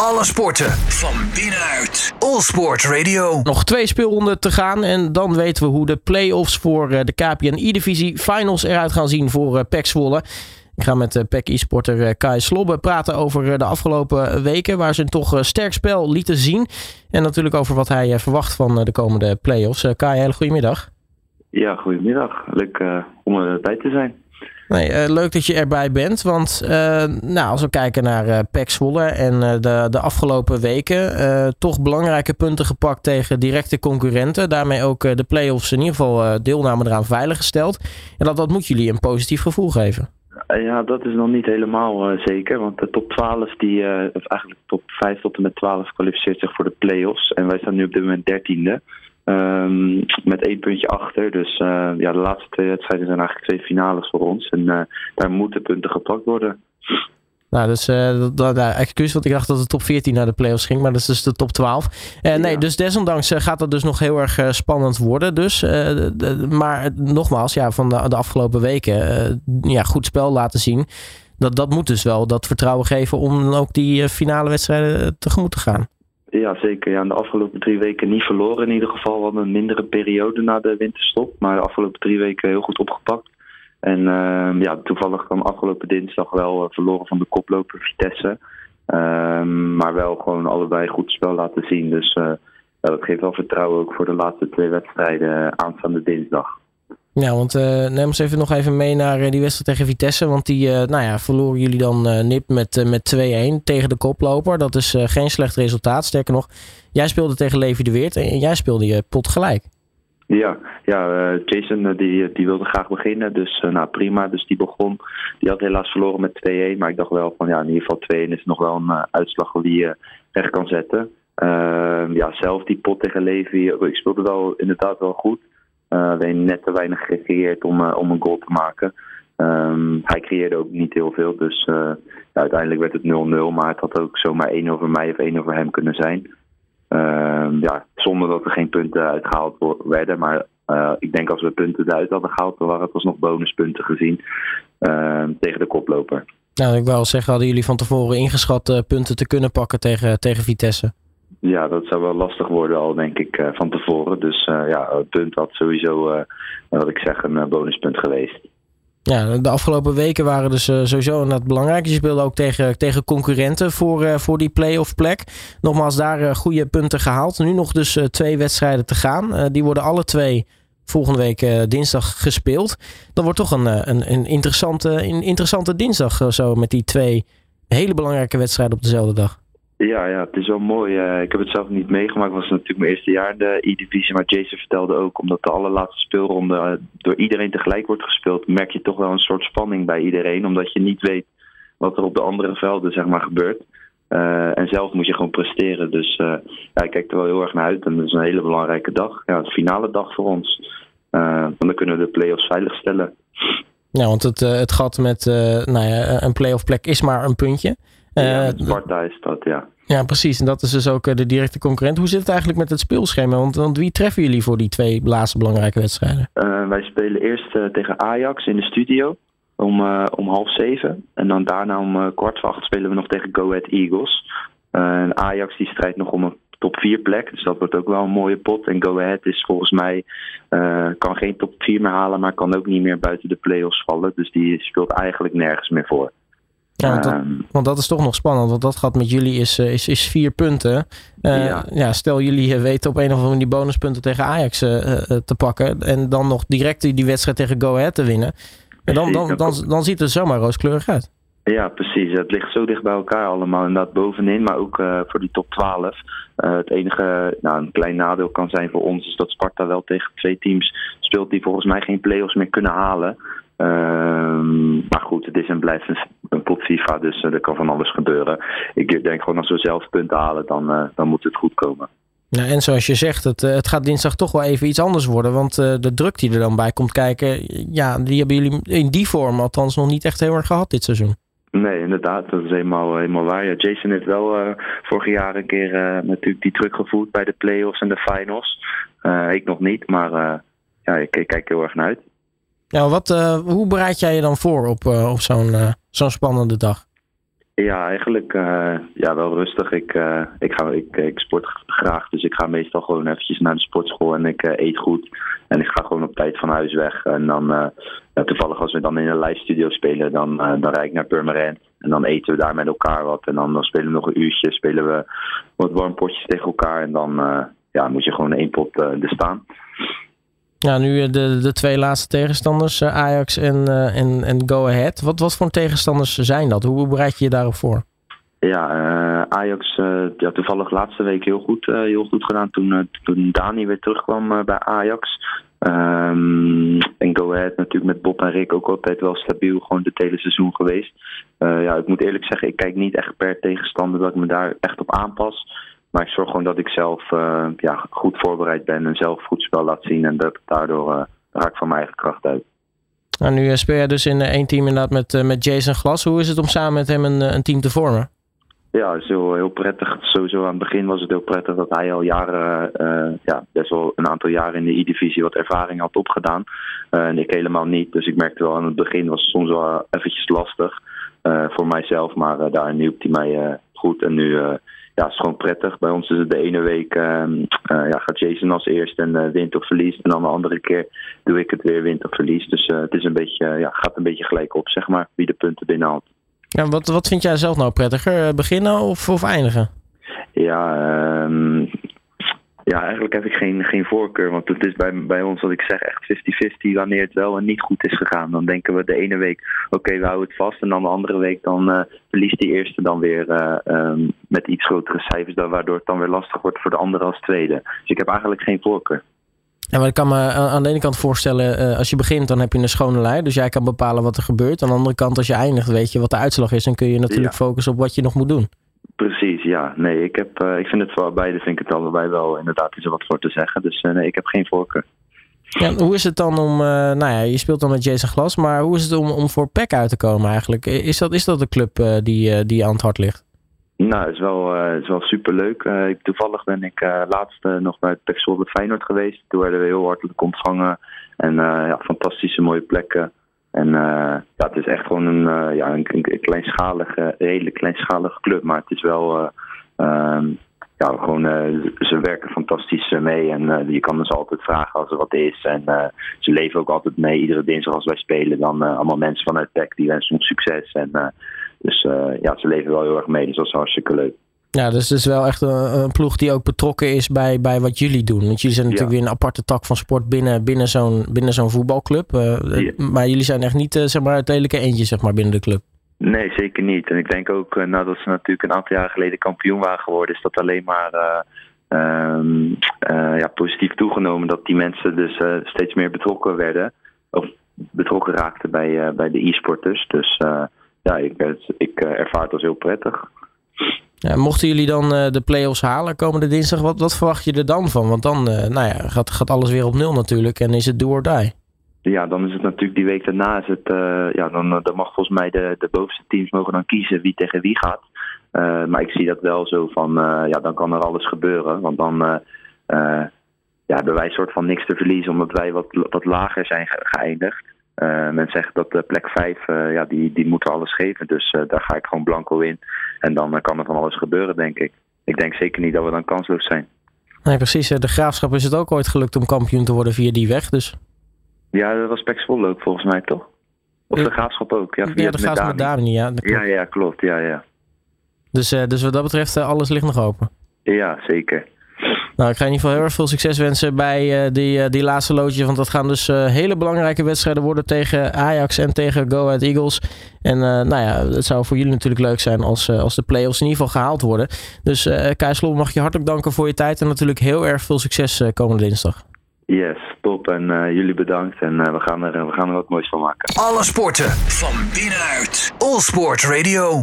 Alle sporten van binnenuit. All Sport Radio. Nog twee speelronden te gaan en dan weten we hoe de play-offs voor eh, de KPN E-divisie finals eruit gaan zien voor eh, PEC Zwolle. Ik ga met eh, PEC e-sporter Kai Slobbe praten over de afgelopen weken waar ze een toch sterk spel lieten zien. En natuurlijk over wat hij verwacht van de komende play-offs. Kai, hele goedemiddag. Ja, goedemiddag. Leuk om erbij te zijn. Uh, leuk dat je erbij bent. Want uh, nou, als we kijken naar uh, PEC Zwolle en de, de afgelopen weken... toch belangrijke punten gepakt tegen directe concurrenten. Daarmee ook de play-offs in ieder geval deelname eraan veiliggesteld. En dat, dat moet jullie een positief gevoel geven. Ja, dat is nog niet helemaal zeker. Want de top 12, die, of eigenlijk top 5 tot en met 12 kwalificeert zich voor de play-offs. En wij staan nu op dit moment dertiende. Um, met één puntje achter. Dus uh, ja, de laatste twee wedstrijden zijn eigenlijk twee finales voor ons. En uh, daar moeten punten gepakt worden. Nou, dus uh, dat, excuus, want ik dacht dat de top 14 naar de playoffs ging, maar dat is dus de top 12. Uh, nee, dus desondanks gaat dat dus nog heel erg spannend worden. Dus, maar nogmaals, ja, van de, de afgelopen weken ja, goed spel laten zien. Dat, dat moet dus wel dat vertrouwen geven om ook die finale wedstrijden tegemoet te gaan. Ja, zeker. Ja, de afgelopen drie weken niet verloren in ieder geval. We hadden een mindere periode na de winterstop. Maar de afgelopen drie weken heel goed opgepakt. En uh, ja, toevallig kwam afgelopen dinsdag wel uh, verloren van de koploper Vitesse. Uh, maar wel gewoon allebei goed spel laten zien. Dus uh, dat geeft wel vertrouwen ook voor de laatste twee wedstrijden aanstaande dinsdag. Ja, want uh, neem ons even nog even mee naar uh, die wedstrijd tegen Vitesse. Want die uh, nou ja, verloren jullie dan nip met, met 2-1 tegen de koploper. Dat is geen slecht resultaat. Sterker nog, jij speelde tegen Levi de Weert en jij speelde je pot gelijk. Ja, ja Jason die, die wilde graag beginnen. Dus nou prima. Dus die begon. Die had helaas verloren met 2-1. Maar ik dacht wel van ja, in ieder geval 2-1 is nog wel een uitslag die je recht kan zetten. Ehm, ja, zelf die pot tegen Levi. Ik speelde wel inderdaad wel goed. Uh, alleen net te weinig gecreëerd om, uh, om een goal te maken. Um, hij creëerde ook niet heel veel, dus uh, ja, uiteindelijk werd het 0-0. Maar het had ook zomaar één over mij of één over hem kunnen zijn. Uh, ja, zonder dat er geen punten uitgehaald werden. Maar ik denk als we punten eruit hadden gehaald, dan waren het alsnog bonuspunten gezien ehm, tegen de koploper. Nou, ik wil zeggen, hadden jullie van tevoren ingeschat punten te kunnen pakken tegen, tegen Vitesse? Ja, dat zou wel lastig worden al, denk ik, uh, van tevoren. Dus uh, ja, het punt had sowieso, uh, wat ik zeg, een bonuspunt geweest. Ja, de afgelopen weken waren dus sowieso inderdaad belangrijk. Je speelde ook tegen, tegen concurrenten voor, voor die play-off plek. Nogmaals, daar goede punten gehaald. Nu nog dus twee wedstrijden te gaan. die worden alle twee volgende week dinsdag gespeeld. Dan wordt toch een, een, een, interessante, een interessante dinsdag zo met die twee hele belangrijke wedstrijden op dezelfde dag. Ja, ja, het is wel mooi. Uh, ik heb het zelf niet meegemaakt. Het was natuurlijk mijn eerste jaar in de E-divisie. Maar Jason vertelde ook, omdat de allerlaatste speelronde uh, door iedereen tegelijk wordt gespeeld, merk je toch wel een soort spanning bij iedereen. Omdat je niet weet wat er op de andere velden zeg maar, gebeurt. Uh, en zelf moet je gewoon presteren. Dus ja, ik kijk er wel heel erg naar uit. En het is een hele belangrijke dag. Ja, de finale dag voor ons. want dan kunnen we de play-offs veiligstellen. Ja, want het, het gat met nou ja, een play-off plek is maar een puntje. Ja, Sparta is dat, ja. Ja, precies. En dat is dus ook eh, de directe concurrent. Hoe zit het eigenlijk met het speelschema? Want, want wie treffen jullie voor die twee laatste belangrijke wedstrijden? Uh, wij spelen eerst uh, tegen Ajax in de studio om, om half zeven. En dan daarna om kwart voor acht spelen we nog tegen Go Ahead Eagles. en Ajax die strijdt nog om een top 4 plek. Dus dat wordt ook wel een mooie pot. En Go Ahead is volgens mij, kan geen top 4 meer halen, maar kan ook niet meer buiten de play-offs vallen. Dus die speelt eigenlijk nergens meer voor. Ja, want dat, ehm, want dat, is toch nog spannend. Want dat gaat met jullie is, eh, is, is vier punten. Uh, ja. ja. stel jullie eh, weten op een of andere manier die bonuspunten tegen Ajax uh, te pakken. En dan nog direct die, wedstrijd tegen Go Ahead te winnen. En dan, dan, dan, dan, ziet het zomaar rooskleurig uit. Ja, precies. Het ligt zo dicht bij elkaar allemaal. Inderdaad bovenin, maar ook voor die top 12. het enige, nou, een klein nadeel kan zijn voor ons... is dat Sparta wel tegen twee teams speelt... die volgens mij geen play-offs meer kunnen halen. Ehm, maar goed, het is en blijft een, pot FIFA, dus uh, er kan van alles gebeuren. Ik denk gewoon als we zelf punten halen, dan, uh, dan moet het goed komen. Ja, en zoals je zegt, het, uh, het gaat dinsdag toch wel even iets anders worden. Want de druk die er dan bij komt kijken, ja, die hebben jullie in die vorm althans nog niet echt heel erg gehad dit seizoen. Nee, inderdaad, dat is helemaal, helemaal waar. Ja, Jason heeft wel vorig jaar een keer natuurlijk die teruggevoerd bij de playoffs en de finals. ik nog niet, maar ja, ik, ik kijk heel erg naar uit. Ja, wat, uh, hoe bereid jij je dan voor op, uh, op zo'n uh, zo'n spannende dag? Ja, eigenlijk ja, wel rustig. Ik, ik, ga, ik, ik sport graag, dus ik ga meestal gewoon eventjes naar de sportschool en ik eet goed. En ik ga gewoon op tijd van huis weg. En dan toevallig als we dan in een live studio spelen, dan, dan rijd ik naar Purmerend. En dan eten we daar met elkaar wat. En dan, dan spelen we nog een uurtje, spelen we wat warmpotjes tegen elkaar. En dan ja, moet je gewoon één pot er staan. Ja, nu eh, de, de twee laatste tegenstanders, eh, Ajax en, uh, en, en Go Ahead. Wat, wat voor tegenstanders zijn dat? Hoe bereid je je daarop voor? Ja, Ajax uh, ja, toevallig laatste week heel goed, heel goed gedaan toen, toen Dani weer terugkwam bij Ajax. Um, en Go Ahead natuurlijk met Bob en Rick ook altijd wel stabiel, gewoon het hele seizoen geweest. ja, ik moet eerlijk zeggen, ik kijk niet echt per tegenstander dat ik me daar echt op aanpas. Maar ik zorg gewoon dat ik zelf uh, ja, goed voorbereid ben en zelf goed spel laat zien. En dat daardoor uh, raak ik van mijn eigen kracht uit. Nou, nu uh, speel je dus in één team inderdaad met, met Jason Glas. Hoe is het om samen met hem een, een team te vormen? Ja, het is heel, heel prettig. Sowieso aan het begin was het heel prettig dat hij al jaren, ja, best wel een aantal jaren in de E-divisie wat ervaring had opgedaan. en ik helemaal niet. Dus ik merkte wel aan het begin was het soms wel eventjes lastig voor mijzelf. Maar daar hielp hij mij goed. En nu ja, het is gewoon prettig. Bij ons is het de ene week uh, ja, gaat Jason als eerste en uh, wint of verliest. En dan de andere keer doe ik het weer wint of verliest. Dus uh, het is een beetje, ja, gaat een beetje gelijk op, zeg maar, wie de punten binnenhaalt. Ja, wat, wat vind jij zelf nou prettiger? Beginnen of, of eindigen? Ja, um, ja, eigenlijk heb ik geen, geen voorkeur. Want het is bij, bij ons, wat ik zeg, echt 50-50 wanneer het wel en niet goed is gegaan. Dan denken we de ene week, oké, we houden het vast. En dan de andere week, dan uh, verliest die eerste dan weer uh, um, met iets grotere cijfers. Dan, waardoor het dan weer lastig wordt voor de andere als tweede. Dus ik heb eigenlijk geen voorkeur. Ja, maar ik kan me aan de ene kant voorstellen, uh, als je begint, dan heb je een schone lijn. Dus jij kan bepalen wat er gebeurt. Aan de andere kant, als je eindigt, weet je wat de uitslag is. En kun je natuurlijk ja. focussen op wat je nog moet doen. Precies, ja. Nee, ik, heb, uh, ik vind het voor beide vind ik het allebei wel inderdaad is er wat voor te zeggen. Dus uh, nee, ik heb geen voorkeur. Ja, hoe is het dan om, uh, nou ja, je speelt dan met Jason Glas, maar hoe is het om, om voor PEC uit te komen eigenlijk? Is dat, is dat de club die, die aan het hart ligt? Nou, het is wel, het is wel superleuk. toevallig ben ik laatst nog bij het PEC Zwolle Feyenoord geweest. Toen werden we heel hartelijk ontvangen en ja, fantastische mooie plekken. En uh, ja, het is echt gewoon een, uh, ja, een, een kleinschalige, redelijk kleinschalige club. Maar het is wel, uh, ja, gewoon, ze werken fantastisch mee. En je kan dus altijd vragen als er wat is. En ze leven ook altijd mee. Iedere dinsdag als wij spelen, dan allemaal mensen vanuit PEC die wensen ons succes. En dus ja, ze leven wel heel erg mee. Dus dat is hartstikke leuk. Ja, dus het is wel echt een, een, ploeg die ook betrokken is bij, bij wat jullie doen. Want jullie zijn natuurlijk ja. weer een aparte tak van sport binnen, binnen zo'n binnen zo'n voetbalclub. Uh, ja. Maar jullie zijn echt niet uh, zeg maar, het lelijke eentje zeg maar, binnen de club. Nee, zeker niet. En ik denk ook, nadat ze natuurlijk een aantal jaar geleden kampioen waren geworden, is dat alleen maar um, ja, positief toegenomen. Dat die mensen dus steeds meer betrokken werden. Of betrokken raakten bij, bij de e-sporters. Dus ja, ik, ik ervaar het als heel prettig. Ja, mochten jullie dan uh, de play-offs halen komende dinsdag, wat, wat verwacht je er dan van? Want dan uh, nou ja, gaat, gaat alles weer op nul natuurlijk en is het do or die. Ja, dan is het natuurlijk die week daarna. Is het, uh, ja, dan, dan mag volgens mij de, de bovenste teams mogen dan kiezen wie tegen wie gaat. maar ik zie dat wel zo van, ja, dan kan er alles gebeuren. Want dan ja, hebben wij een soort van niks te verliezen omdat wij wat, wat lager zijn geëindigd. Uh, men zegt dat de plek 5, uh, ja, die, die moeten alles geven. Dus uh, daar ga ik gewoon blanco in. En dan kan er van alles gebeuren, denk ik. Ik denk zeker niet dat we dan kansloos zijn. Nee, precies. De Graafschap is het ook ooit gelukt om kampioen te worden via die weg. Dus. Ja, dat was Pek ook volgens mij, toch? Of de Graafschap ook? Ja, ja de Graafschap met Dani, ja. Ja, ja, klopt. Ja, ja. Dus, dus wat dat betreft, alles ligt nog open. Ja, zeker. Nou, ik ga in ieder geval heel erg veel succes wensen bij uh, die, uh, die laatste loodje. Want dat gaan dus uh, hele belangrijke wedstrijden worden tegen Ajax en tegen Go Ahead Eagles. En nou ja, het zou voor jullie natuurlijk leuk zijn als, als de play-offs in ieder geval gehaald worden. Dus uh, Kai Slot, mag je hartelijk danken voor je tijd. En natuurlijk heel erg veel succes komende dinsdag. Yes, top. En jullie bedankt. En we, gaan er, we gaan er wat moois van maken. Alle sporten van binnenuit. All Sport Radio.